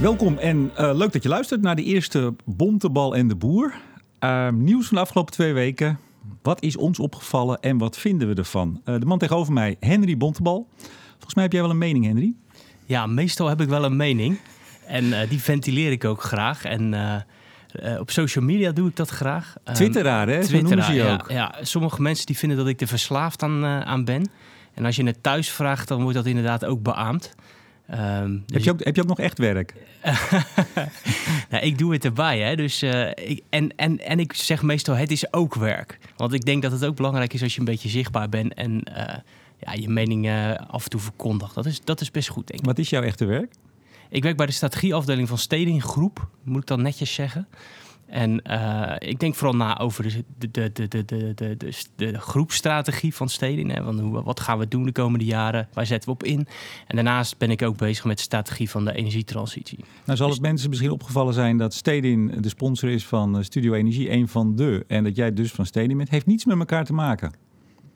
Welkom en uh, leuk dat je luistert naar de eerste Bontebal en de Boer. Uh, nieuws van de afgelopen twee weken. Wat is ons opgevallen en wat vinden we ervan? Uh, de man tegenover mij, Henry Bontebal. Volgens mij heb jij wel een mening, Henry? Ja, meestal heb ik wel een mening. En die ventileer ik ook graag. En op social media doe ik dat graag. Twitteraar, hè? Twitteraar, ja, ook. Ja, sommige mensen die vinden dat ik er verslaafd aan, aan ben. En als je het thuis vraagt, dan wordt dat inderdaad ook beaamd. Um, heb, je ook, heb je ook nog echt werk? nou, ik doe het erbij. Hè? Dus, uh, ik, en, en, en ik zeg meestal, het is ook werk. Want ik denk dat het ook belangrijk is als je een beetje zichtbaar bent... en uh, ja, je mening uh, af en toe verkondigt. Dat is, dat is best goed, denk ik. Wat is jouw echte werk? Ik werk bij de strategieafdeling van Steding Groep, moet ik dan netjes zeggen. En uh, ik denk vooral na over de, de, de, de, de, de, de, de groepstrategie van steden. Hè, van hoe, wat gaan we doen de komende jaren? Waar zetten we op in? En daarnaast ben ik ook bezig met de strategie van de energietransitie. Nou zal het dus... mensen misschien opgevallen zijn dat Stedin de sponsor is van Studio Energie, een van de. En dat jij dus van Stedin bent. Heeft niets met elkaar te maken.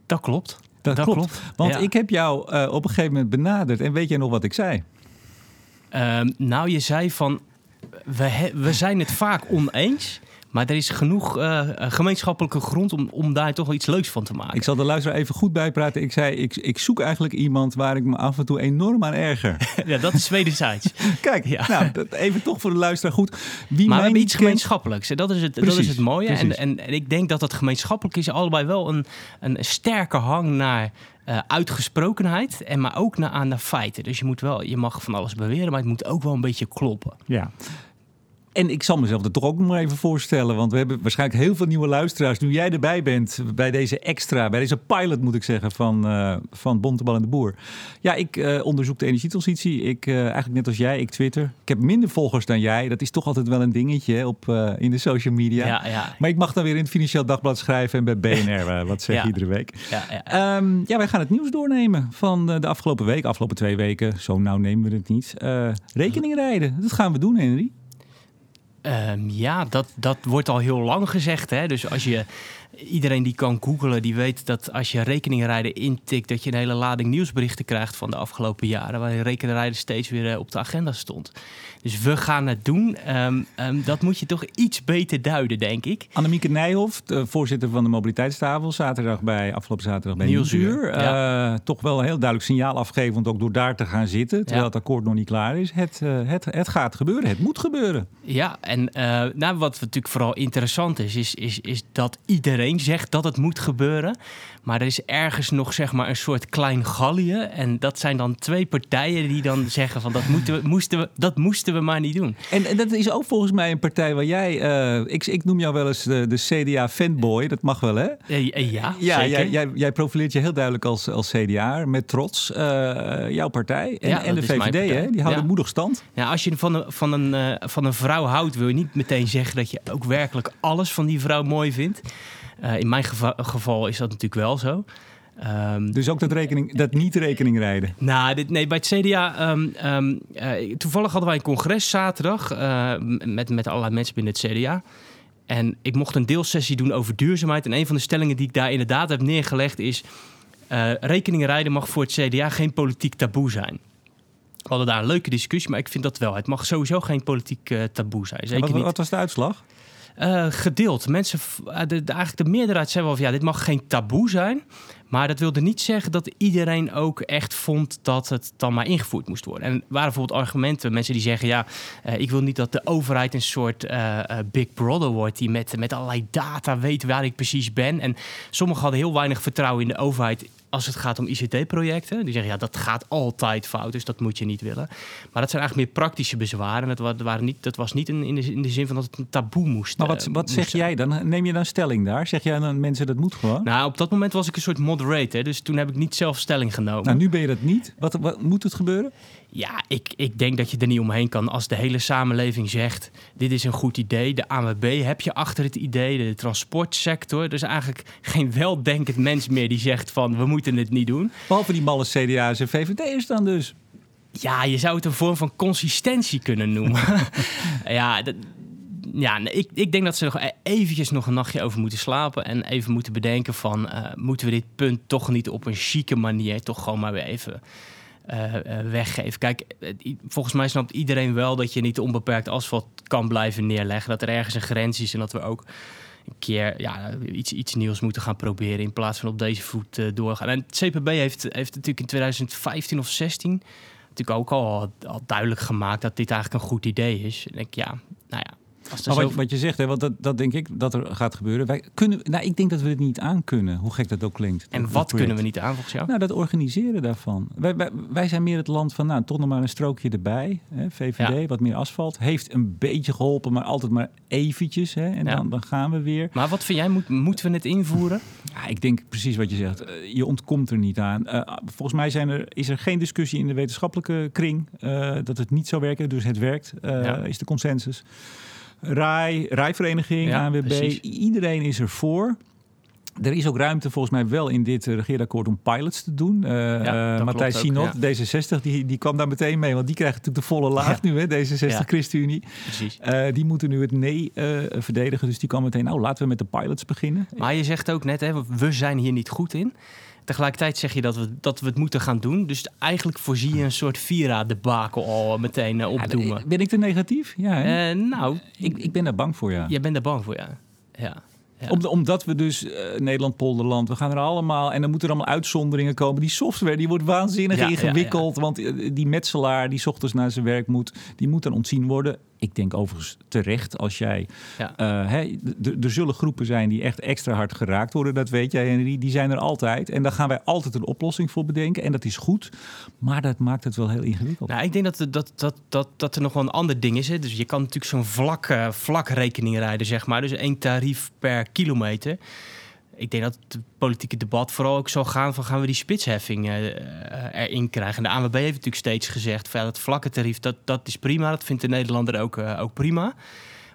Dat klopt. Dat, dat klopt. Want ik heb jou uh, op een gegeven moment benaderd. En weet jij nog wat ik zei? Uh, nou, je zei van we, we zijn het vaak oneens. Maar er is genoeg uh, gemeenschappelijke grond om, om daar toch wel iets leuks van te maken. Ik zal de luisteraar even goed bijpraten. Ik zei, ik, ik zoek eigenlijk iemand waar ik me af en toe enorm aan erger. ja, dat is wederzijds. Kijk, ja. nou, dat even toch voor de luisteraar goed. Wie maar we hebben iets gemeenschappelijks. En dat is het, dat is het mooie. En, en, en, ik denk dat dat gemeenschappelijk is allebei wel een, een sterke hang naar uh, uitgesprokenheid, en maar ook naar, aan de feiten. Dus je moet wel, je mag van alles beweren, maar het moet ook wel een beetje kloppen. Ja. En ik zal mezelf er toch ook nog maar even voorstellen. Want we hebben waarschijnlijk heel veel nieuwe luisteraars. Nu jij erbij bent bij deze extra, bij deze pilot moet ik zeggen, van, uh, van Bontebal en de Boer. Ja, ik uh, onderzoek de energietransitie. Ik, uh, eigenlijk net als jij, ik Twitter. Ik heb minder volgers dan jij. Dat is toch altijd wel een dingetje op, in de social media. Ja, ja. Maar ik mag dan weer in het Financieel Dagblad schrijven en bij BNR, wat zeg je iedere week. Ja, ja. Um, ja, wij gaan het nieuws doornemen van de afgelopen week, afgelopen twee weken. Zo nauw nemen we het niet. rekening rijden, dat gaan we doen, Henry. Um, ja, dat, dat wordt al heel lang gezegd. Hè? Dus als je iedereen die kan googlen, die weet dat als je rekeningrijden intikt, dat je een hele lading nieuwsberichten krijgt van de afgelopen jaren, waar rekeningrijden steeds weer eh, op de agenda stond. Dus we gaan het doen. Um, um, dat moet je toch iets beter duiden, denk ik. Annemieke Nijhoff, de voorzitter van de mobiliteitstafel, zaterdag bij, afgelopen zaterdag bij Nieuwsuur. Ja. Uh, toch wel een heel duidelijk signaal afgeven, ook door daar te gaan zitten, terwijl ja. het akkoord nog niet klaar is. Het, uh, het, het gaat gebeuren, het moet gebeuren. Ja, en uh, nou, wat natuurlijk vooral interessant is, is, is, is dat iedereen zegt dat het moet gebeuren. Maar er is ergens nog zeg maar een soort klein gallië. En dat zijn dan twee partijen die dan zeggen van dat, moeten we, moesten we, dat moesten we maar niet doen. En, en dat is ook volgens mij een partij waar jij... Uh, ik, ik noem jou wel eens de, de CDA-fanboy. Dat mag wel, hè? Ja, ja jij, jij, jij, profileert je heel duidelijk als, als CDA met trots. Uh, jouw partij en, ja, en de VVD, hè? Die houden ja. moedig stand. Ja, als je van een, van, een, van een vrouw houdt, wil je niet meteen zeggen dat je ook werkelijk alles van die vrouw mooi vindt. Uh, in mijn geva geval is dat natuurlijk wel zo. Um, dus ook dat, rekening, dat niet rekening rijden? Nou, dit, nee, bij het CDA... Um, um, uh, toevallig hadden wij een congres zaterdag uh, met, met allerlei mensen binnen het CDA. En ik mocht een deelsessie doen over duurzaamheid. En een van de stellingen die ik daar inderdaad heb neergelegd is... Uh, rekening rijden mag voor het CDA geen politiek taboe zijn. We hadden daar een leuke discussie, maar ik vind dat wel. Het mag sowieso geen politiek taboe zijn. Zeker wat, wat was de uitslag? Uh, gedeeld. Mensen, de, de, eigenlijk de meerderheid zei wel van ja, dit mag geen taboe zijn. Maar dat wilde niet zeggen dat iedereen ook echt vond dat het dan maar ingevoerd moest worden. En er waren bijvoorbeeld argumenten, mensen die zeggen: ja, uh, ik wil niet dat de overheid een soort uh, Big Brother wordt die met, met allerlei data weet waar ik precies ben. En sommigen hadden heel weinig vertrouwen in de overheid als het gaat om ICT-projecten. Die zeggen ja, dat gaat altijd fout, dus dat moet je niet willen. Maar dat zijn eigenlijk meer praktische bezwaren. Dat, waren niet, dat was niet in, in, de, in de zin van dat het een taboe moest Maar wat, wat zeg jij dan? Neem je dan stelling daar? Zeg jij dan mensen dat moet gewoon? Nou, op dat moment was ik een soort moderator, dus toen heb ik niet zelf stelling genomen. Nou, nu ben je dat niet. Wat, wat moet het gebeuren? Ja, ik, ik denk dat je er niet omheen kan als de hele samenleving zegt: dit is een goed idee. De ANWB heb je achter het idee, de transportsector. Er is eigenlijk geen weldenkend mens meer die zegt: van we moeten het niet doen. Behalve die malle CDA's en VVD'ers dan dus. Ja, je zou het een vorm van consistentie kunnen noemen. ja, dat, ja, ik, ik denk dat ze nog e-, eventjes nog een nachtje over moeten slapen. En even moeten bedenken van... Uh, moeten we dit punt toch niet op een chique manier... toch gewoon maar weer even eh, eh, weggeven. Kijk, eh, volgens mij snapt iedereen wel dat je niet onbeperkt asfalt kan blijven neerleggen. Dat er ergens een grens is en dat we ook een keer ja, iets, iets nieuws moeten gaan proberen in plaats van op deze voet eh, doorgaan. En het CPB heeft, heeft natuurlijk in 2015 of 16 natuurlijk ook al, al duidelijk gemaakt dat dit eigenlijk een goed idee is. En ik, ja, nou ja. Als Maar wat, je zegt, hè, want dat, dat denk ik dat er gaat gebeuren. Wij kunnen, nou, ik denk dat we het niet aan kunnen, hoe gek dat ook klinkt. en wat project. kunnen we niet aan volgens jou? Nou, dat organiseren daarvan. Wij, wij, wij zijn meer het land van, nou, toch nog maar een strookje erbij. Hè, VVD, wat meer asfalt. Heeft een beetje geholpen, maar altijd maar eventjes. Hè, en Ja. dan, dan gaan we weer. Maar wat vind jij, moet, moeten we het invoeren? Ja, ik denk precies wat je zegt. Eh, je ontkomt er niet aan. Eh, volgens mij zijn er, is er geen discussie in de wetenschappelijke kring eh, dat het niet zou werken. Dus het werkt, Ja. is de consensus. RAI, rijvereniging, Ja, ANWB, precies. iedereen is er voor. Er is ook ruimte volgens mij wel in dit eh, regeerakkoord om pilots te doen. Eh Ja, eh, Matthijs Sinot, D66, die, die kwam daar meteen mee. Want die krijgt natuurlijk de volle laag Ja. nu, hè, D66 Ja. ChristenUnie. Precies. Die moeten nu het nee verdedigen. Dus die kwam meteen, nou laten we met de pilots beginnen. Maar je zegt ook net, hè, we zijn hier niet goed in. Tegelijkertijd zeg je dat we, dat we het moeten gaan doen. Dus eigenlijk voorzie je een soort Vira-debakel al meteen eh, Ja, opdoemen. ben ik te negatief? Ja? Eh, nou, ik, ik ben daar bang voor, ja. jij bent er bang voor, ja. ja. ja. Om, omdat we dus eh, Nederland, Polderland, we gaan er allemaal en dan moeten er allemaal uitzonderingen komen. Die software die wordt waanzinnig Ja, ja, ingewikkeld, want eh, die metselaar die 's ochtends naar zijn werk moet, die moet dan ontzien worden. Ik denk overigens terecht als jij. Ja. d- er zullen groepen zijn die echt extra hard geraakt worden, dat weet jij, Henry. Die zijn er altijd. En daar gaan wij altijd een oplossing voor bedenken. En dat is goed, maar dat maakt het wel heel ingewikkeld. Nou, ik denk dat, er- dat, dat, dat, dat er nog wel een ander ding is. Hè. Dus je kan natuurlijk zo'n vlak, eh, vlakrekening rijden, zeg maar. Dus één tarief per kilometer. Ik denk dat het politieke debat vooral ook zal gaan van gaan we die spitsheffing eh, eh, erin krijgen. En de ANWB heeft natuurlijk steeds gezegd van ja, dat vlakke tarief, dat, dat is prima. Dat vindt de Nederlander ook, eh, ook prima.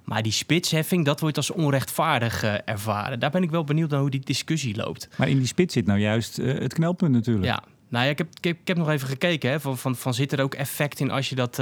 Maar die spitsheffing, dat wordt als onrechtvaardig ervaren. Daar ben ik wel benieuwd naar hoe die discussie loopt. Maar in die spits zit nou juist het knelpunt natuurlijk. Ja, nou ja, ik heb, ik heb, ik heb nog even gekeken. Hè, van, van, van zit er ook effect in als je dat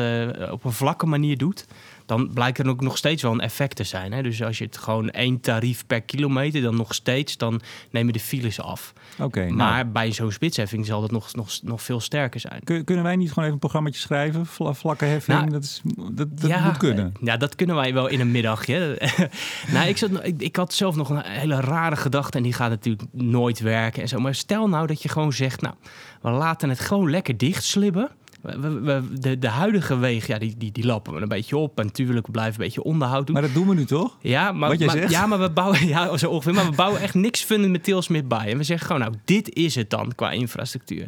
op een vlakke manier doet? Dan blijkt er ook nog steeds wel een effect te zijn. Hè? Dus als je het gewoon één tarief per kilometer, dan nog steeds, dan nemen de files af. Oké, nou, Maar bij zo'n spitsheffing zal dat nog, nog, nog veel sterker zijn. kun- kunnen wij niet gewoon even een programmaatje schrijven? Vla, vlakke heffing, Nou, dat, is, dat, dat moet kunnen. eh, Ja, dat kunnen wij wel in een middagje. nou, ik, zat, ik had zelf nog een hele rare gedachte en die gaat natuurlijk nooit werken en zo. Maar stel nou dat je gewoon zegt, nou, we laten het gewoon lekker dicht slibben. We, we- we- de, de huidige wegen, ja, die, die, die lappen we een beetje op. En natuurlijk, we blijven een beetje onderhoud doen. Maar dat doen we nu toch? Ja, maar, Wat jij maar, zegt? ja, maar we bouwen, ja, zo ongeveer, maar we bouwen echt niks fundamenteels meer bij. En we zeggen gewoon, nou, dit is het dan qua infrastructuur.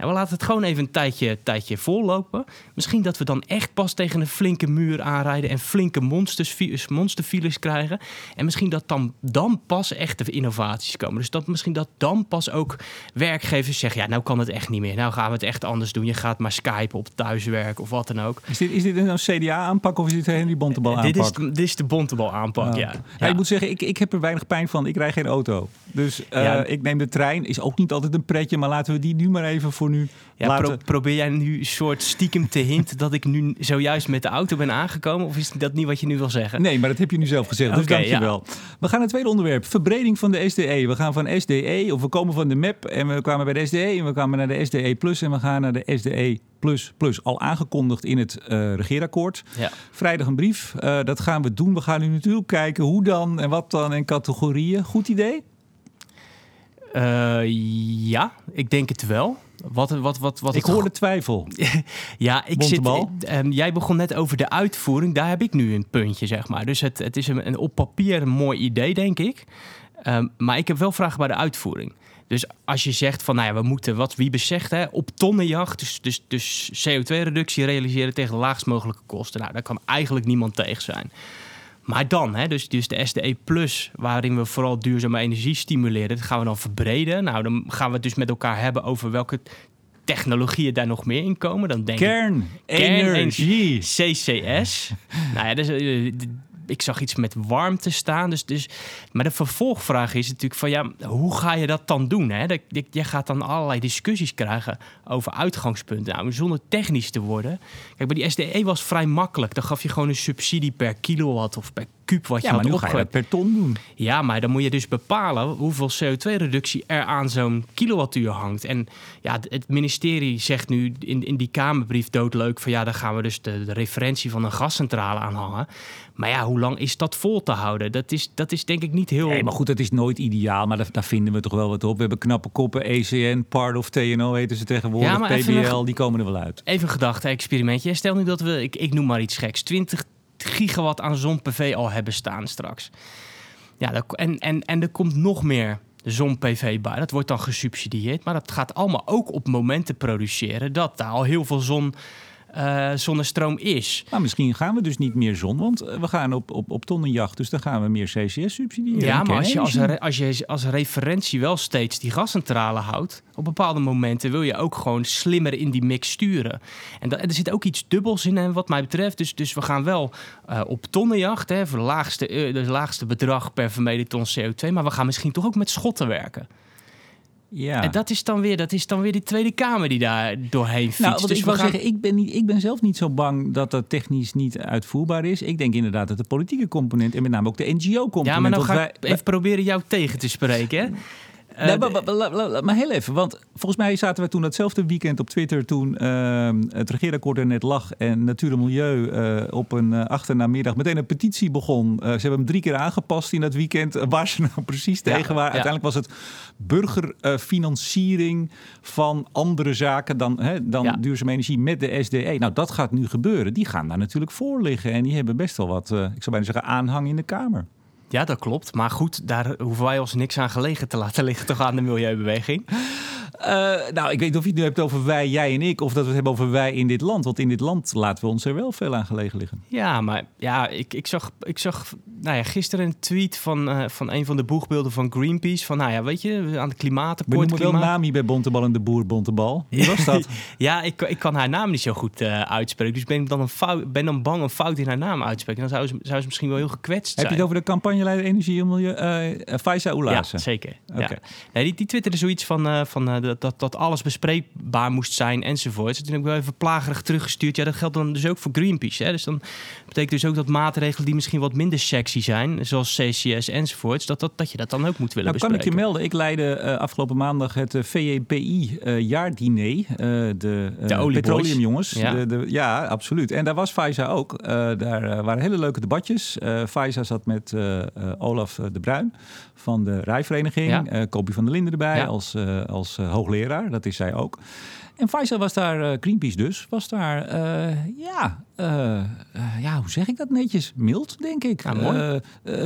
En we laten het gewoon even een tijdje, tijdje vollopen. Misschien dat we dan echt pas tegen een flinke muur aanrijden en flinke monsters, monsterfiles krijgen. En misschien dat dan, dan pas echte innovaties komen. Dus dat misschien dat dan pas ook werkgevers zeggen, ja, nou kan het echt niet meer. Nou gaan we het echt anders doen. Je gaat maar skypen op thuiswerk of wat dan ook. Is dit, is dit een CDA-aanpak of is dit Henry Bontebal aanpak? Dit is, de- dit is de bontebal aanpak, ja. Ja, ik moet zeggen, ik, ik heb er weinig pijn van. Ik rij geen auto. Dus eh, Ja. ik neem de trein. Is ook niet altijd een pretje, maar laten we die nu maar even voor nu Ja, laten. pro- probeer jij nu een soort stiekem te hinten dat ik nu zojuist met de auto ben aangekomen? Of is dat niet wat je nu wil zeggen? Nee, maar dat heb je nu zelf gezegd, dus Oké, dankjewel. We gaan naar het tweede onderwerp. Verbreding van de SDE. We gaan van SDE, of we komen van de MAP en we kwamen bij de SDE en we kwamen naar de SDE Plus en we gaan naar de SDE Plus Plus. Al aangekondigd in het eh regeerakkoord. Ja. Vrijdag een brief. Eh, dat gaan we doen. We gaan nu natuurlijk kijken hoe dan en wat dan en categorieën. Goed idee? Eh, ja, ik denk het wel. Wat, wat, wat, wat Ik het hoorde twijfel. Ja, ik zit. Bontebal? ehm, jij begon net over de uitvoering. Daar heb ik nu een puntje, zeg maar. Dus het, het is een, een op papier een mooi idee, denk ik. Ehm, maar ik heb wel vragen bij de uitvoering. Dus als je zegt van, nou ja, we moeten, wat Wiebes zegt, hè, op tonnenjacht, dus, dus, dus CO2-reductie realiseren tegen de laagst mogelijke kosten. Nou, daar kan eigenlijk niemand tegen zijn. Maar dan, hè, dus, dus de SDE Plus, waarin we vooral duurzame energie stimuleren, dat gaan we dan verbreden. Nou, dan gaan we het dus met elkaar hebben over welke technologieën daar nog meer in komen. Dan denk ik Kernenergie. CCS. nou ja, dus, eh, ik zag iets met warmte staan. Dus, dus, maar de vervolgvraag is natuurlijk van ja, hoe ga je dat dan doen? Hè? Dat, dat- je gaat dan allerlei discussies krijgen over uitgangspunten. Nou, zonder technisch te worden. Kijk, bij die SDE was vrij makkelijk. Dan gaf je gewoon een subsidie per kilowatt of per kuub wat je Ja, maar had nu ga je opgegooid. dat per ton doen. Ja, maar dan moet je dus bepalen hoeveel CO2-reductie er aan zo'n kilowattuur hangt. En ja, het ministerie zegt nu in, in die Kamerbrief doodleuk van ja, daar gaan we dus de, de referentie van een gascentrale aan hangen. Maar ja, hoe lang is dat vol te houden? Dat is, dat is denk ik niet heel... Nee, maar goed, het is nooit ideaal, maar daar, daar vinden we toch wel wat op. We hebben knappe koppen, ECN, Part of TNO heten ze tegenwoordig, Ja, maar PBL, een- die komen er wel uit. Even een gedachte-experimentje. Stel nu dat we, ik, ik noem maar iets geks, 20 gigawatt aan zon-PV al hebben staan straks. Ja, dat- en, en, en er komt nog meer zon-PV bij. Dat wordt dan gesubsidieerd. Maar dat gaat allemaal ook op momenten produceren dat daar al heel veel zon, eh, zonnestroom is. Maar misschien gaan we dus niet meer zon, want eh, we gaan op, op, op tonnenjacht, dus dan gaan we meer CCS subsidiëren. Ja, maar als je als, re- als je als referentie wel steeds die gascentrale houdt, op bepaalde momenten wil je ook gewoon slimmer in die mix sturen. En, er zit ook iets dubbels in, wat mij betreft. Dus, dus we gaan wel eh, op tonnenjacht, hè, voor de laagste, de laagste bedrag per vermeden ton CO2, maar we gaan misschien toch ook met schotten werken. Ja. En dat is, dan weer, dat is dan weer die Tweede Kamer die daar doorheen fietst. Nou, wat dus ik wil gaan- zeggen, ik ben, niet, ik ben zelf niet zo bang dat dat technisch niet uitvoerbaar is. Ik denk inderdaad dat de politieke component en met name ook de NGO-component... ja, maar nou ga ik wij- even proberen jou tegen te spreken. Hè? Eh, Nee, maar, maar- maar- maar- maar heel even, want volgens mij zaten we toen datzelfde weekend op Twitter toen ehm, het regeerakkoord er net lag en Natuur en Milieu eh, op een uh, achternamiddag meteen een petitie begon. Ze hebben hem drie keer aangepast in dat weekend. Waar ze nou precies Ja, tegen waren. ja. Uiteindelijk was het burgerfinanciering van andere zaken dan, hè, dan Ja. duurzame energie met de SDE. Nou, dat gaat nu gebeuren. Die gaan daar natuurlijk voor liggen en die hebben best wel wat, ik zou bijna zeggen, aanhang in de Kamer. Ja, dat klopt. Maar goed, daar hoeven wij ons niks aan gelegen te laten liggen, toch aan de milieubeweging. Eh, nou, ik weet niet of je het nu hebt over wij, jij en ik, of dat we het hebben over wij in dit land. Want in dit land laten we ons er wel veel aan gelegen liggen. Ja, maar ja, ik, ik zag, ik zag nou ja, gisteren een tweet van, eh, van een van de boegbeelden van Greenpeace. Van nou ja, weet je, aan het We klimaatakkoord. noemen wel klimaat- Nami bij Bontebal en de Boer Bontebal. Wie was dat? Ja, ik, ik kan haar naam niet zo goed eh, uitspreken. Dus ben ik dan, een fout, ben dan bang een fout in haar naam uitspreken. Dan zou ze, zou ze misschien wel heel gekwetst Heb je zijn. het over de campagneleider Energie en Milieu, Faisa Ja, Oulase? zeker. Oké. Ja. Nee, die, die twitterde zoiets van, van dat, dat, dat alles bespreekbaar moest zijn enzovoort. Dus toen heb ik wel even plagerig teruggestuurd. Ja, dat geldt dan dus ook voor Greenpeace. Hè? Dus dan betekent dus ook dat maatregelen die misschien wat minder sexy zijn, zoals CCS enzovoorts, dat, dat, dat je dat dan ook moet willen Nou, kan ik bespreken. je melden, ik leidde eh, afgelopen maandag het eh, VEPI-jaardiner. eh, de eh, De petroleumjongens. Ja. De, de, ja, absoluut. En daar was Faisa ook. Eh, daar eh, waren hele leuke debatjes. Eh Faisa zat met eh, eh, Olaf eh, de Bruin van de Rijvereniging. Ja. eh Kopie van de Linden erbij Ja. als, eh, als eh, hoogleraar. Dat is zij ook. En Faisal was daar, eh, Greenpeace dus, was daar, eh, ja, eh, eh, ja, hoe zeg ik dat netjes? Mild, denk ik. Ja, mooi. Eh, eh,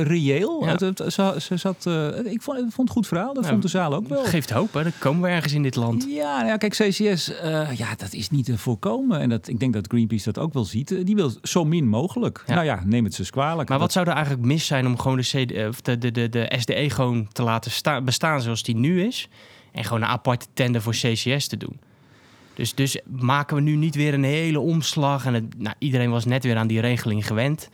reëel. Ja. Ze, ze zat, eh, ik, vond, vond het goed verhaal, dat vond de zaal ook wel. Geeft hoop, hè? Dan komen we ergens in dit land. Ja, nou ja, kijk, CCS, eh, ja, dat is niet te voorkomen. En dat, ik denk dat Greenpeace dat ook wel ziet. Eh, die wil zo min mogelijk. Ja. Nou ja, neem het ze kwalijk. Maar wat Dat- zou er eigenlijk mis zijn om gewoon de, CD, eh, de, de, de, de SDE gewoon te laten sta- bestaan zoals die nu is? En gewoon een aparte tender voor CCS te doen. Dus, dus maken we nu niet weer een hele omslag. En het, nou, iedereen was net weer aan die regeling gewend.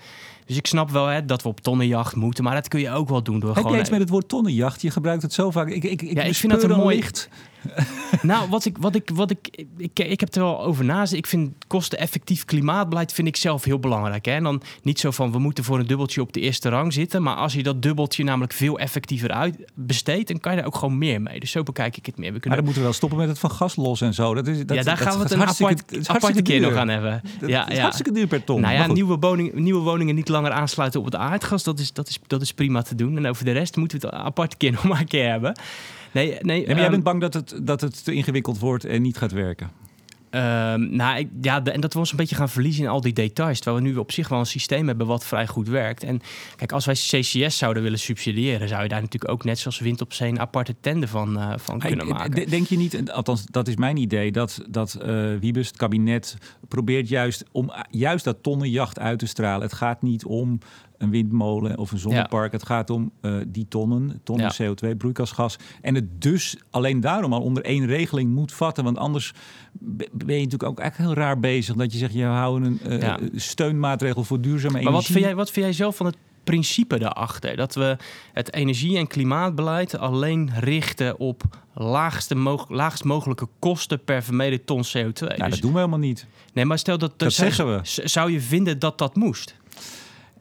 Dus ik snap wel hè, dat we op tonnenjacht moeten. Maar dat kun je ook wel doen door Heb gewoon... iets met het woord tonnenjacht? Je gebruikt het zo vaak. Ik, ik, ik, Ja, ik vind dat een mooi- licht. Nou, wat ik, wat ik, wat ik, ik, ik heb er wel over naast. Ik vind kosteneffectief klimaatbeleid vind ik zelf heel belangrijk. Hè? En dan niet zo van we moeten voor een dubbeltje op de eerste rang zitten. Maar als je dat dubbeltje namelijk veel effectiever uitbesteedt, dan kan je er ook gewoon meer mee. Dus zo bekijk ik het meer. We Maar kunnen dan moeten we wel stoppen met het van gas los en zo. Dat is, dat, ja, daar dat gaan we het een apart, het aparte keer duur. nog aan hebben. Dat ja, hartstikke duur per ton. Nou Maar ja, nieuwe, woning, nieuwe woningen niet langer aansluiten op het aardgas, dat is, dat, is, dat is prima te doen. En over de rest moeten we het een aparte keer nog maar een keer hebben. Nee, nee, maar jij ehm, bent bang dat het, dat het te ingewikkeld wordt en niet gaat werken. Ehm, nou, ik, ja, de- en dat we ons een beetje gaan verliezen in al die details. Terwijl we nu op zich wel een systeem hebben wat vrij goed werkt. En kijk, als wij CCS zouden willen subsidiëren, zou je daar natuurlijk ook net zoals wind op zee een aparte tender van, eh, van kunnen maken. de- Denk je niet, althans dat is mijn idee, dat, dat eh Wiebes, het kabinet, probeert juist om juist dat tonnenjacht uit te stralen. Het gaat niet om een windmolen of een zonnepark. Het gaat om eh, die tonnen, tonnen CO2, broeikasgas. En het dus alleen daarom al onder één regeling moet vatten. Want anders be- ben je natuurlijk ook echt heel raar bezig. Dat je zegt, je houden een eh, Ja. steunmaatregel voor duurzame maar energie. wat vind, jij, wat vind jij zelf van het principe daarachter? Dat we het energie- en klimaatbeleid alleen richten op laagste laagst mogelijke kosten per vermeden ton CO2. Nou, Dus- dat doen we helemaal niet. nee, maar stel dat, Dat zou- zeggen we. Zou je vinden dat dat moest?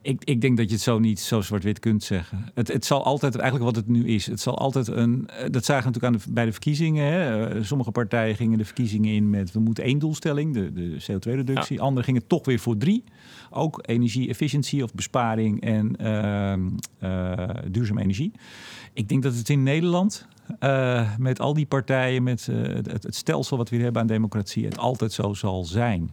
Ik, ik denk dat je het zo niet zo zwart-wit kunt zeggen. Het, het zal altijd, eigenlijk wat het nu is, het zal altijd een. eh, Dat zagen we natuurlijk aan de, bij de verkiezingen. Hè. Eh, Sommige partijen gingen de verkiezingen in met we moeten één doelstelling, de, de CO2-reductie. Anderen gingen toch weer voor drie. Ook energie-efficiëntie of besparing en eh, duurzame energie. Ik denk dat het in Nederland met al die partijen, met het, het stelsel wat we hier hebben aan democratie, het altijd zo zal zijn.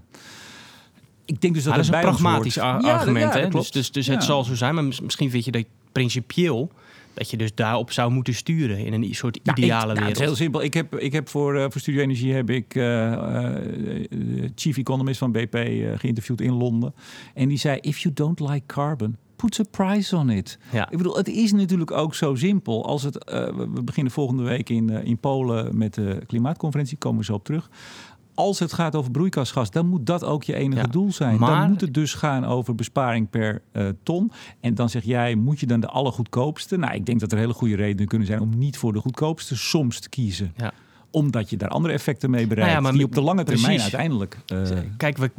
Ik denk dus dat, dat is het een pragmatisch ar- Ja, argument. ja, hè? Dus, dus, dus Ja. het zal zo zijn, maar mis- misschien vind je dat principieel dat je dus daarop zou moeten sturen in een soort Nou, ideale ik, nou, het wereld. is heel simpel. Ik heb, ik heb voor, eh, voor Studio Energie heb ik eh, eh, de chief economist van BP eh, geïnterviewd in Londen. En die zei, if you don't like carbon, put a price on it. Ja. Ik bedoel, het is natuurlijk ook zo simpel. Als het, eh, we beginnen volgende week in, in Polen met de klimaatconferentie, komen we zo op terug. Als het gaat over broeikasgas, dan moet dat ook je enige Ja, doel zijn. maar- Dan moet het dus gaan over besparing per eh, ton. En dan zeg jij, moet je dan de allergoedkoopste? Nou, ik denk dat er hele goede redenen kunnen zijn om niet voor de goedkoopste soms te kiezen. Ja. Omdat je daar andere effecten mee bereikt. Nou ja, maar die op de lange termijn precies. uiteindelijk. eh, Kijk, we,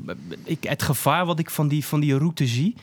ik, het gevaar wat ik van die, van die route zie,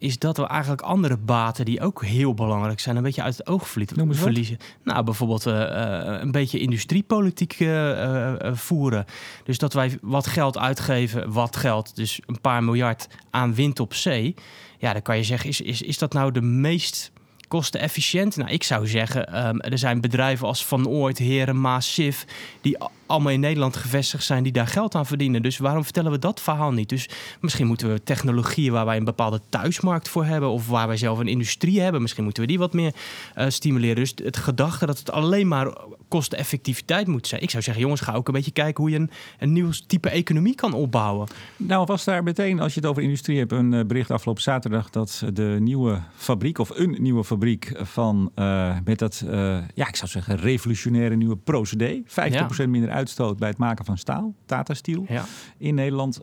is dat we eigenlijk andere baten die ook heel belangrijk zijn, een beetje uit het oog verliezen. Nou, bijvoorbeeld eh, een beetje industriepolitiek eh, voeren. Dus dat wij wat geld uitgeven, wat geld, dus een paar miljard aan wind op zee. Ja, dan kan je zeggen, is, is, is dat nou de meest kostenefficiënt? Nou, ik zou zeggen, ehm, er zijn bedrijven als Van Ooit, Heren, Maas, Sif, die allemaal in Nederland gevestigd zijn, die daar geld aan verdienen. Dus waarom vertellen we dat verhaal niet? Dus misschien moeten we technologieën waar wij een bepaalde thuismarkt voor hebben, of waar wij zelf een industrie hebben, misschien moeten we die wat meer eh, stimuleren. Dus het gedachte dat het alleen maar kosteneffectiviteit moet zijn. Ik zou zeggen, jongens, ga ook een beetje kijken hoe je een, een nieuw type economie kan opbouwen. Nou, was daar meteen, als je het over industrie hebt, een eh, bericht afgelopen zaterdag dat de nieuwe fabriek, of een nieuwe fabriek van, eh, met dat, eh, ja, ik zou zeggen, revolutionaire nieuwe procedé, 50% minder uitstoot bij het maken van staal, Tata Steel, Ja. in Nederland.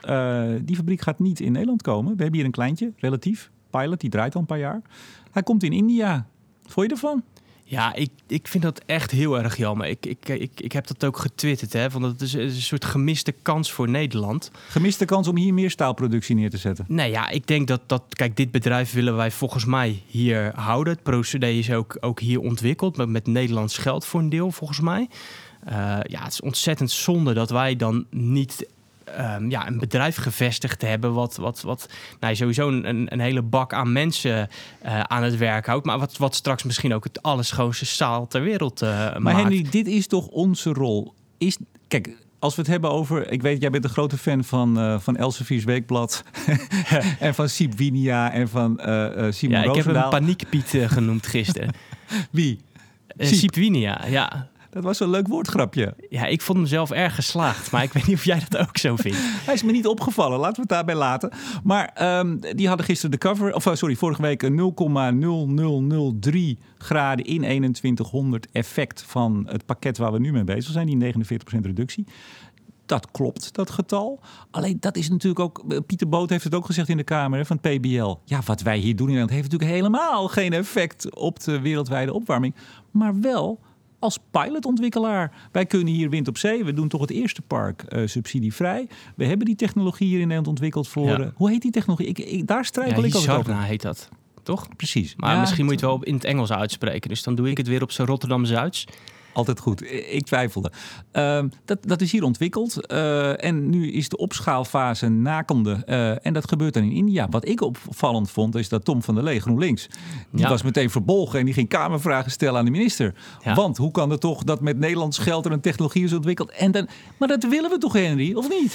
Die fabriek gaat niet in Nederland komen. We hebben hier een kleintje, relatief, pilot, die draait al een paar jaar. Hij komt in India. Vond je ervan? Ja, ik, ik vind dat echt heel erg jammer. Ik, ik, ik, ik heb dat ook getwitterd, hè, van dat het is een soort gemiste kans voor Nederland. Gemiste kans om hier meer staalproductie neer te zetten. Nee, ja, ik denk dat, dat kijk, dit bedrijf willen wij volgens mij hier houden. Het procedé is ook, ook hier ontwikkeld, met, met Nederlands geld voor een deel, volgens mij. Eh, ja, het is ontzettend zonde dat wij dan niet ehm, ja, een bedrijf gevestigd hebben... wat, wat, wat nou, sowieso een, een, een hele bak aan mensen eh, aan het werk houdt... maar wat, wat straks misschien ook het allerschoonste zaal ter wereld eh Maar maakt. Henry, dit is toch onze rol? Is, kijk, als we het hebben over... Ik weet, jij bent een grote fan van, eh van Elsevier's Weekblad. en van Siep Winia en van Simon ja, ik heb hem Roosendaal. paniekpiet genoemd gisteren. Wie? Uh, Siep. Ja. Dat was een leuk woordgrapje. Ja, ik vond hem zelf erg geslaagd. Maar ik weet niet of jij dat ook zo vindt. Hij is me niet opgevallen, laten we het daarbij laten. Maar ehm, die hadden gisteren de cover, of eh, sorry, vorige week een 0,0003 graden in 2100 effect van het pakket waar we nu mee bezig zijn, die 49% reductie. Dat klopt, dat getal. Alleen dat is natuurlijk ook. eh, Pieter Boot heeft het ook gezegd in de Kamer hè, van het PBL. Ja, wat wij hier doen in Nederland heeft natuurlijk helemaal geen effect op de wereldwijde opwarming. Maar wel als pilotontwikkelaar. Wij kunnen hier wind op zee. We doen toch het eerste park eh, subsidievrij. We hebben die technologie hier in Nederland ontwikkeld voor. Ja. eh, hoe heet die technologie? Ik, ik, daar Ja, struikel ik over. Hisarna heet dat, toch? Precies. Maar Ja, misschien moet je het wel in het Engels uitspreken. Dus dan doe ik het weer op zijn Rotterdam-Zuids. Altijd goed. Ik twijfelde. Ehm, dat, dat is hier ontwikkeld. eh, en nu is de opschaalfase nakende. eh, en dat gebeurt dan in India. Wat ik opvallend vond, is dat Tom van der Lee, GroenLinks... die Ja. was meteen verbolgen en die ging kamervragen stellen aan de minister. Ja. Want hoe kan het toch dat met Nederlands geld er een technologie is ontwikkeld? En dan, maar dat willen we toch, Henry? Of niet?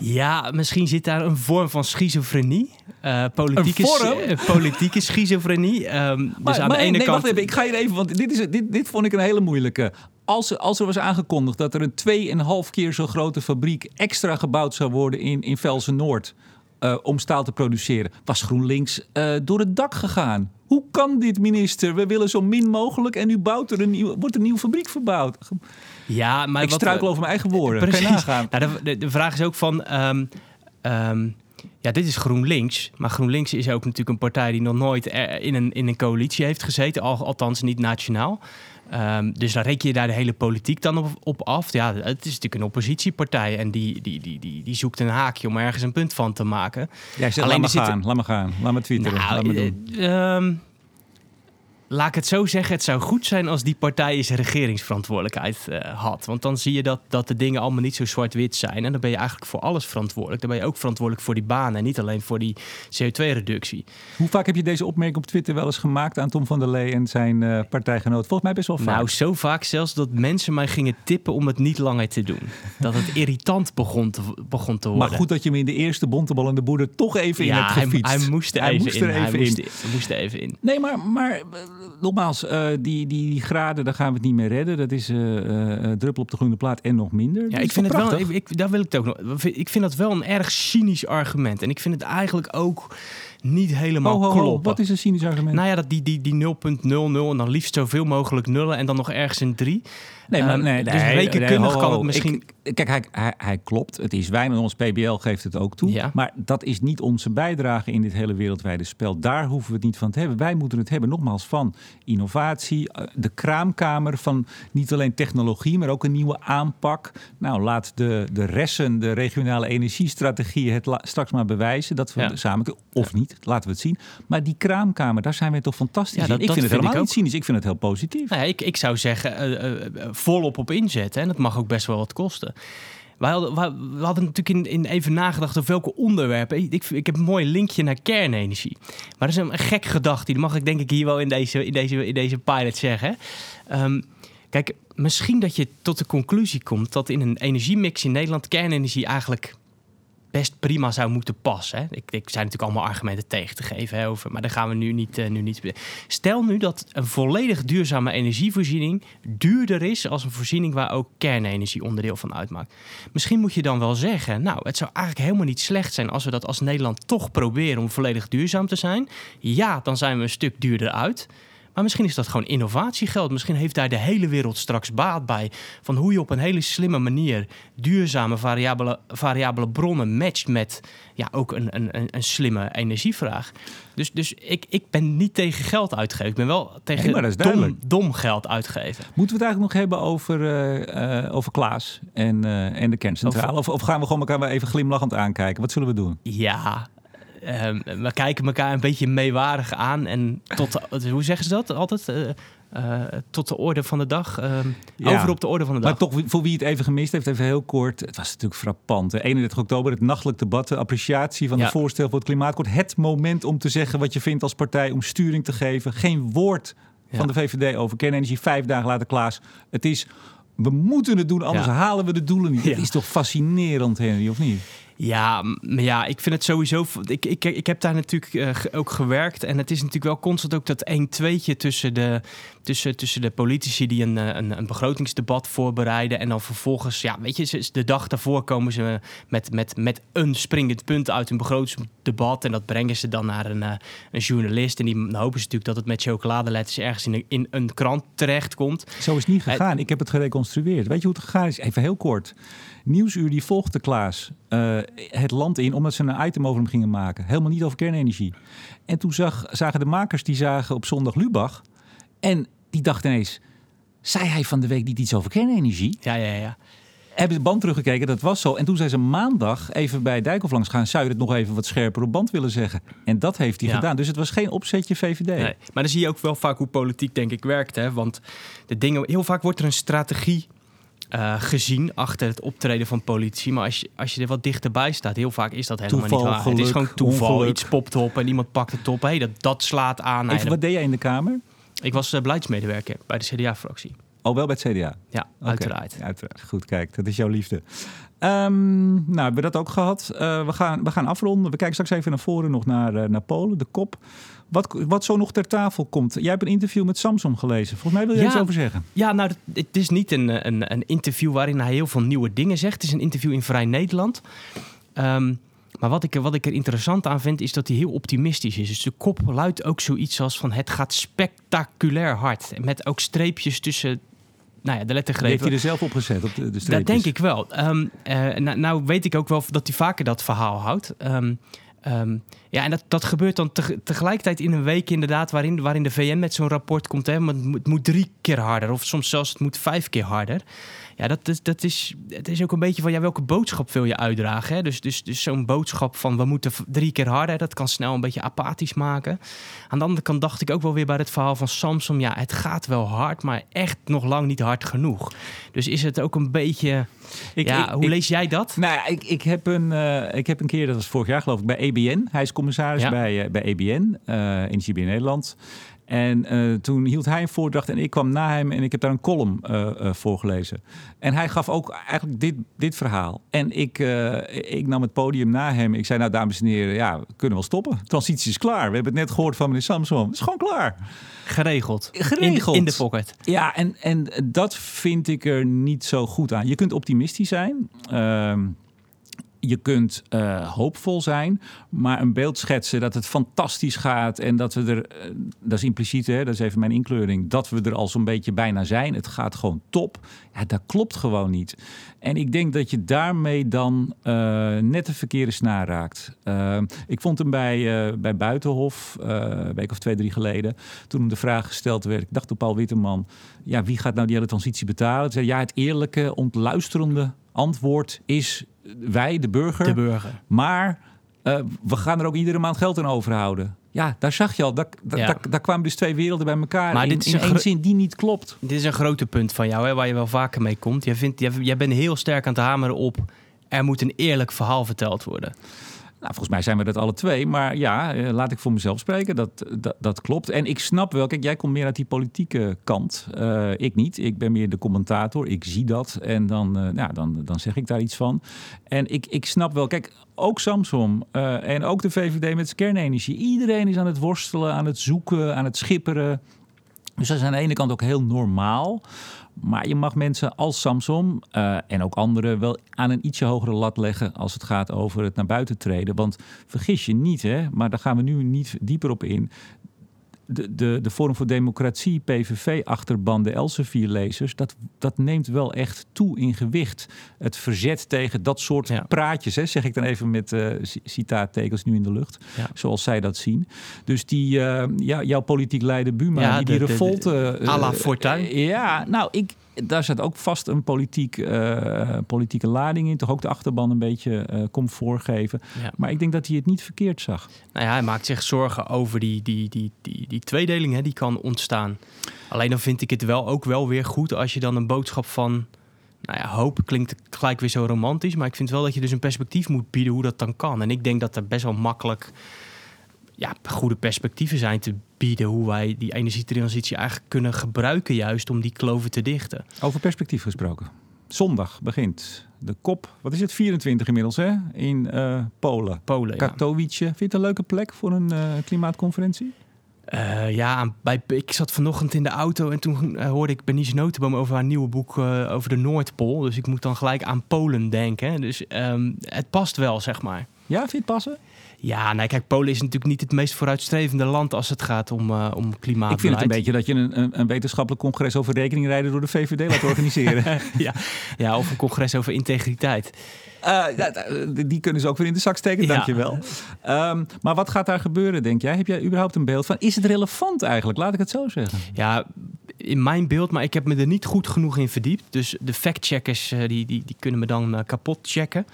Ja, misschien zit daar een vorm van schizofrenie. Eh, politieke, Een vorm? eh, politieke schizofrenie. Ehm, dus Maar, aan maar de ene nee, kant... wacht even. Ik ga hier even, want dit, is, dit, dit vond ik een hele moeilijke. Als, er- als er was aangekondigd dat er een 2,5 keer zo grote fabriek extra gebouwd zou worden in, in Velsen Noord. eh, om staal te produceren, was GroenLinks door het dak gegaan. Hoe kan dit, minister? We willen zo min mogelijk en nu bouwt er een nieuw, wordt een nieuwe fabriek verbouwd. Ja, maar ik wat- struikel over mijn eigen woorden. Kan je Precies. nagaan? Nou, de, de, de vraag is ook van... ehm, ehm, ja, dit is GroenLinks. Maar GroenLinks is ook natuurlijk een partij die nog nooit in een, in een coalitie heeft gezeten. Al, althans niet nationaal. Ehm, dus dan reken je daar de hele politiek dan op, op, af. Ja, het is natuurlijk een oppositiepartij en die, die, die, die, die zoekt een haakje om ergens een punt van te maken. Jij zegt, Alleen laat me gaan, laat me gaan, laat me twitteren, nou, laat me doen. Uh, laat ik het zo zeggen, het zou goed zijn als die partij zijn regeringsverantwoordelijkheid uh, had. Want dan zie je dat, dat de dingen allemaal niet zo zwart-wit zijn. En dan ben je eigenlijk voor alles verantwoordelijk. Dan ben je ook verantwoordelijk voor die banen en niet alleen voor die CO2-reductie. Hoe vaak heb je deze opmerking op Twitter wel eens gemaakt aan Tom van der Lee en zijn uh, partijgenoot? Volgens mij best wel vaak. Nou, zo vaak zelfs dat mensen mij gingen tippen om het niet langer te doen. dat het irritant begon te, begon te worden. Maar goed dat je hem in de eerste bontebal in de boerder toch even in hebt gefietst. Hij, hij moest er even in. hij moest er even in. Nee, maar... maar nogmaals, uh, die, die, die, graden, daar gaan we het niet meer redden. Dat is uh, druppel op de groene plaat en nog minder. Ja, ik vind het wel. Ik, daar wil ik het ook nog. Ik vind dat wel een erg cynisch argument. En ik vind het eigenlijk ook niet helemaal oh, kloppen. Wat is een cynisch argument? Nou ja, dat die, die, die 0.00 en dan liefst zoveel mogelijk nullen en dan nog ergens een 3. Nee, maar, ehm, nee, dus nee, rekenkundig kan het misschien... kijk, hij, hij, hij, klopt. Het is weinig. Ons PBL geeft het ook toe. Ja. Maar dat is niet onze bijdrage in dit hele wereldwijde spel. Daar hoeven we het niet van te hebben. Wij moeten het hebben, nogmaals, van innovatie. Eh, de kraamkamer van niet alleen technologie, maar ook een nieuwe aanpak. Nou, laat de, de ressen, de regionale energiestrategie het straks maar bewijzen. Dat we ja. samen... Of niet, laten we het zien. Maar die kraamkamer, daar zijn we toch fantastisch ja, dat, Ik vind het helemaal niet cynisch. Ik vind het heel positief. Nou ik, ik zou zeggen... Uh, uh, volop op inzetten. En dat mag ook best wel wat kosten. Wij hadden, we hadden natuurlijk in, in even nagedacht over welke onderwerpen. Ik, ik heb een mooi linkje naar kernenergie. Maar dat is een, gek gedachte. Die mag ik denk ik hier wel in deze, in deze, in deze pilot zeggen. Ehm, kijk, misschien dat je tot de conclusie komt dat in een energiemix in Nederland kernenergie eigenlijk best prima zou moeten passen. Hè? Ik, ik zijn natuurlijk allemaal argumenten tegen te geven hè, over, maar daar gaan we nu niet, uh, nu niet. Stel nu dat een volledig duurzame energievoorziening duurder is als een voorziening waar ook kernenergie onderdeel van uitmaakt. Misschien moet je dan wel zeggen, nou, het zou eigenlijk helemaal niet slecht zijn als we dat als Nederland toch proberen om volledig duurzaam te zijn. Ja, dan zijn we een stuk duurder uit. Maar misschien is dat gewoon innovatiegeld. Misschien heeft daar de hele wereld straks baat bij. Van hoe je op een hele slimme manier duurzame variabele, variabele bronnen matcht met ja, ook een, een, een slimme energievraag. Dus, dus ik, ik ben niet tegen geld uitgeven. Ik ben wel tegen dom, dom, geld uitgeven. Moeten we het eigenlijk nog hebben over, uh, over Klaas en, uh, en de kerncentrale? Of, of gaan we gewoon elkaar even glimlachend aankijken? Wat zullen we doen? Ja, Ehm, we kijken elkaar een beetje meewarig aan. En tot, hoe zeggen ze dat altijd? Uh, uh, tot de orde van de dag. Uh, Over op de orde van de dag. Maar toch, voor wie het even gemist heeft, even heel kort. Het was natuurlijk frappant. 31 oktober, het nachtelijk debat, de appreciatie van ja. het voorstel voor het klimaatakkoord. Het moment om te zeggen wat je vindt als partij, om sturing te geven. Geen woord van de VVD over kernenergie. Vijf dagen later, Klaas. Het is, we moeten het doen, anders halen we de doelen niet. Het is toch fascinerend, Henry, of niet? Ja, maar ja, ik vind het sowieso. Ik, ik, ik heb daar natuurlijk uh, ook gewerkt. En het is natuurlijk wel constant ook dat 1-2'tje tussen de, tussen, tussen de politici die een, eh, een, een begrotingsdebat voorbereiden. En dan vervolgens, ja, weet je, de dag daarvoor komen ze met, met, met een springend punt uit een begrotingsdebat. En dat brengen ze dan naar een, eh, een journalist. En die hopen ze natuurlijk dat het met chocoladeletters ergens in, in een krant terechtkomt. Zo is het niet gegaan. ik heb het gereconstrueerd. Weet je hoe het gegaan is? Even heel kort. Nieuwsuur die volgde Klaas uh, het land in omdat ze een item over hem gingen maken. Helemaal niet over kernenergie. En toen zag, zagen de makers die zagen op zondag Lubach. En die dachten ineens, zei hij van de week niet iets over kernenergie? Ja, ja, ja. Hebben de band teruggekeken, dat was zo. En toen zijn ze maandag even bij Dijkhoff langs gaan. Zou je het nog even wat scherper op band willen zeggen? En dat heeft hij gedaan. Dus het was geen opzetje VVD. Nee, maar dan zie je ook wel vaak hoe politiek denk ik werkt. Hè? Want de dingen, heel vaak wordt er een strategie uh, gezien achter het optreden van politici. Maar als je, als je er wat dichterbij staat, heel vaak is dat helemaal niet waar. het is gewoon toeval. Iets popt op en iemand pakt het op. Hey, dat, dat slaat aan. Even, wat deed jij in de Kamer? Ik was uh, beleidsmedewerker bij de CDA-fractie. Oh, wel bij het CDA? Ja, uiteraard. uiteraard. Goed, kijk, dat is jouw liefde. Um, nou, hebben we dat ook gehad. Uh, we, gaan, we gaan afronden. We kijken straks even naar voren nog naar, naar Polen, de kop. Wat, wat zo nog ter tafel komt. Jij hebt een interview met Samsung gelezen. Volgens mij wil je ja, iets over zeggen. Ja, nou, het is niet een, een, een, interview waarin hij heel veel nieuwe dingen zegt. Het is een interview in Vrij Nederland. Um, maar wat ik, wat ik er interessant aan vind, is dat hij heel optimistisch is. Dus de kop luidt ook zoiets als van het gaat spectaculair hard. Met ook streepjes tussen nou ja, de lettergrepen. Heeft hij er zelf op gezet, op de, Dat denk ik wel. Um, uh, nou, nou, weet ik ook wel dat hij vaker dat verhaal houdt. Um, Ehm, ja, en dat, dat gebeurt dan teg- tegelijkertijd in een week inderdaad... waarin, waarin de VN met zo'n rapport komt. Hè, het moet drie keer harder of soms zelfs het moet vijf keer harder. Ja, dat is, dat is, het is ook een beetje van ja, welke boodschap wil je uitdragen. Hè? Dus, dus, dus zo'n boodschap van we moeten drie keer harder... dat kan snel een beetje apathisch maken. Aan de andere kant dacht ik ook wel weer bij het verhaal van Samsung... ja, het gaat wel hard, maar echt nog lang niet hard genoeg. Dus is het ook een beetje... Ik, ja, ik- hoe ik- lees jij dat? Nou, ja, ik, ik, heb een, eh, ik heb een keer, dat was vorig jaar geloof ik, bij EBN. Hij is commissaris Ja. bij, eh, bij EBN, eh Energie Nederland. En eh, toen hield hij een voordracht en ik kwam na hem en ik heb daar een column eh, eh, voorgelezen. En hij gaf ook eigenlijk dit, dit verhaal. En ik, ik nam het podium na hem. Ik zei, nou dames en heren, ja, we kunnen wel stoppen. Transitie is klaar. We hebben het net gehoord van meneer Samson. Het is gewoon klaar. Geregeld. Geregeld. In, in de pocket. Ja, en, en dat vind ik er niet zo goed aan. Je kunt optimistisch zijn. Ehm, je kunt eh, hoopvol zijn, maar een beeld schetsen dat het fantastisch gaat en dat we er, eh, dat is impliciet, hè, dat is even mijn inkleuring, dat we er al zo'n beetje bijna zijn. Het gaat gewoon top. Ja, dat klopt gewoon niet. En ik denk dat je daarmee dan eh, net de verkeerde snaar raakt. Ik vond hem bij, bij Buitenhof, een week of twee, drie geleden, toen hem de vraag gesteld werd, ik dacht op Paul Witteman, ja, wie gaat nou die hele transitie betalen? Toen zei ja, het eerlijke, ontluisterende antwoord is wij, de burger. De burger. Maar eh, we gaan er ook iedere maand geld aan overhouden. Ja, daar zag je al. Daar, daar, Ja. daar, daar kwamen dus twee werelden bij elkaar. Maar in, dit is in een één zin die niet klopt. Dit is een grote punt van jou, hè, waar je wel vaker mee komt. Jij, vindt, jij, jij bent heel sterk aan het hameren op... er moet een eerlijk verhaal verteld worden. Nou, volgens mij zijn we dat alle twee. Maar ja, eh, laat ik voor mezelf spreken. Dat, dat, klopt. En ik snap wel, kijk, jij komt meer uit die politieke kant. Eh, ik niet. Ik ben meer de commentator. Ik zie dat. En dan, nou, dan, dan zeg ik daar iets van. En ik, ik snap wel, kijk, ook Samsung en ook de VVD met kernenergie. Iedereen is aan het worstelen, aan het zoeken, aan het schipperen. Dus dat is aan de ene kant ook heel normaal. Maar je mag mensen als Samsung eh, en ook anderen wel aan een ietsje hogere lat leggen als het gaat over het naar buiten treden. Want vergis je niet, hè, maar daar gaan we nu niet dieper op in. De, de, de Forum voor Democratie, PVV-achterban, de Elsevier-lezers, dat, dat neemt wel echt toe in gewicht. Het verzet tegen dat soort Ja. praatjes, hè, zeg ik dan even met ci- citaattekens nu in de lucht, Ja. zoals zij dat zien. Dus die, eh, ja, jouw politiek leider Buma, Ja, die die de- revolte... eh, à la Fortuyn. eh, ja, nou, ik, daar zat ook vast een politiek, eh, politieke lading in. Toch ook de achterban een beetje eh comfort geven. Ja. Maar ik denk dat hij het niet verkeerd zag. Nou ja, hij maakt zich zorgen over die, die, die, die, die tweedeling hè, die kan ontstaan. Alleen dan vind ik het wel ook wel weer goed als je dan een boodschap van... Nou ja, hoop klinkt gelijk weer zo romantisch. Maar ik vind wel dat je dus een perspectief moet bieden hoe dat dan kan. En ik denk dat er best wel makkelijk ja, goede perspectieven zijn te bieden... hoe wij die energietransitie eigenlijk kunnen gebruiken juist om die kloven te dichten. Over perspectief gesproken. Zondag begint de kop, wat is het, 24 inmiddels hè, in eh, Polen. Polen, ja. Katowice. Vind je het een leuke plek voor een eh, klimaatconferentie? Eh, ja, bij, ik zat vanochtend in de auto en toen hoorde ik Benice Notenboom over haar nieuwe boek over de Noordpool. Dus ik moet dan gelijk aan Polen denken. Dus ehm, het past wel, zeg maar. Ja, vind je het passen? Ja, nee, kijk, Polen is natuurlijk niet het meest vooruitstrevende land als het gaat om, eh om klimaat. ik vind het een beetje dat je een, een, een wetenschappelijk congres over rekeningrijden door de VVD laat organiseren. ja, ja, of een congres over integriteit. Eh, ja, eh, die kunnen ze ook weer in de zak steken, Ja. dankjewel. Ehm, maar wat gaat daar gebeuren, denk jij? Heb jij überhaupt een beeld van? Is het relevant eigenlijk? Laat ik het zo zeggen. Ja, in mijn beeld, maar ik heb me er niet goed genoeg in verdiept. Dus de factcheckers eh, die, die, die kunnen me dan kapot checken.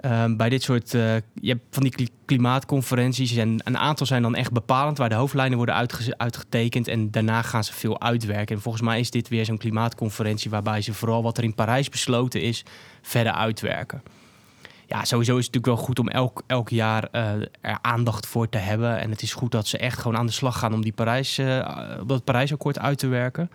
Ehm, bij dit soort, eh, je hebt van die kli- klimaatconferenties en een aantal zijn dan echt bepalend, waar de hoofdlijnen worden uitge- uitgetekend en daarna gaan ze veel uitwerken. En volgens mij is dit weer zo'n klimaatconferentie waarbij ze vooral wat er in Parijs besloten is, verder uitwerken. Ja, sowieso is het natuurlijk wel goed om elk, elk jaar eh, er aandacht voor te hebben. En het is goed dat ze echt gewoon aan de slag gaan om die Parijs, eh, dat Parijsakkoord uit te werken.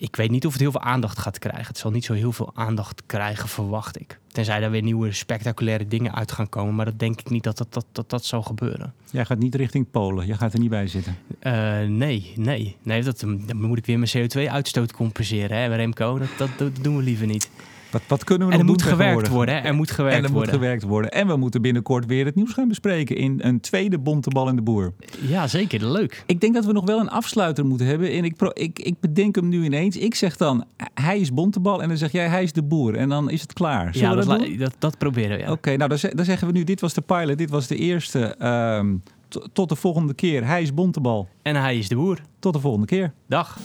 Ik weet niet of het heel veel aandacht gaat krijgen. Het zal niet zo heel veel aandacht krijgen, verwacht ik. Tenzij er weer nieuwe spectaculaire dingen uit gaan komen. Maar dat denk ik niet dat dat, dat, dat, dat zal gebeuren. Jij gaat niet richting Polen. Jij gaat er niet bij zitten. Eh, nee, nee. nee dat, dan moet ik weer mijn CO2-uitstoot compenseren, hè, Remco. Dat, dat, dat doen we liever niet. Wat, wat kunnen we En er nog moet doen gewerkt worden, hè. Er moet gewerkt en er worden. moet gewerkt worden. En we moeten binnenkort weer het nieuws gaan bespreken in een tweede bontebal in de boer. Ja, zeker. Leuk. Ik denk dat we nog wel een afsluiter moeten hebben. En ik, pro- ik, ik bedenk hem nu ineens. Ik zeg dan, hij is bontebal. En dan zeg jij, hij is de boer. En dan is het klaar. Zullen Ja, dat dat, dat proberen we, ja. Oké, nou dan, dan zeggen we nu, dit was de pilot, dit was de eerste. Ehm, tot de volgende keer. Hij is Bontebal. En hij is de boer. Tot de volgende keer. Dag.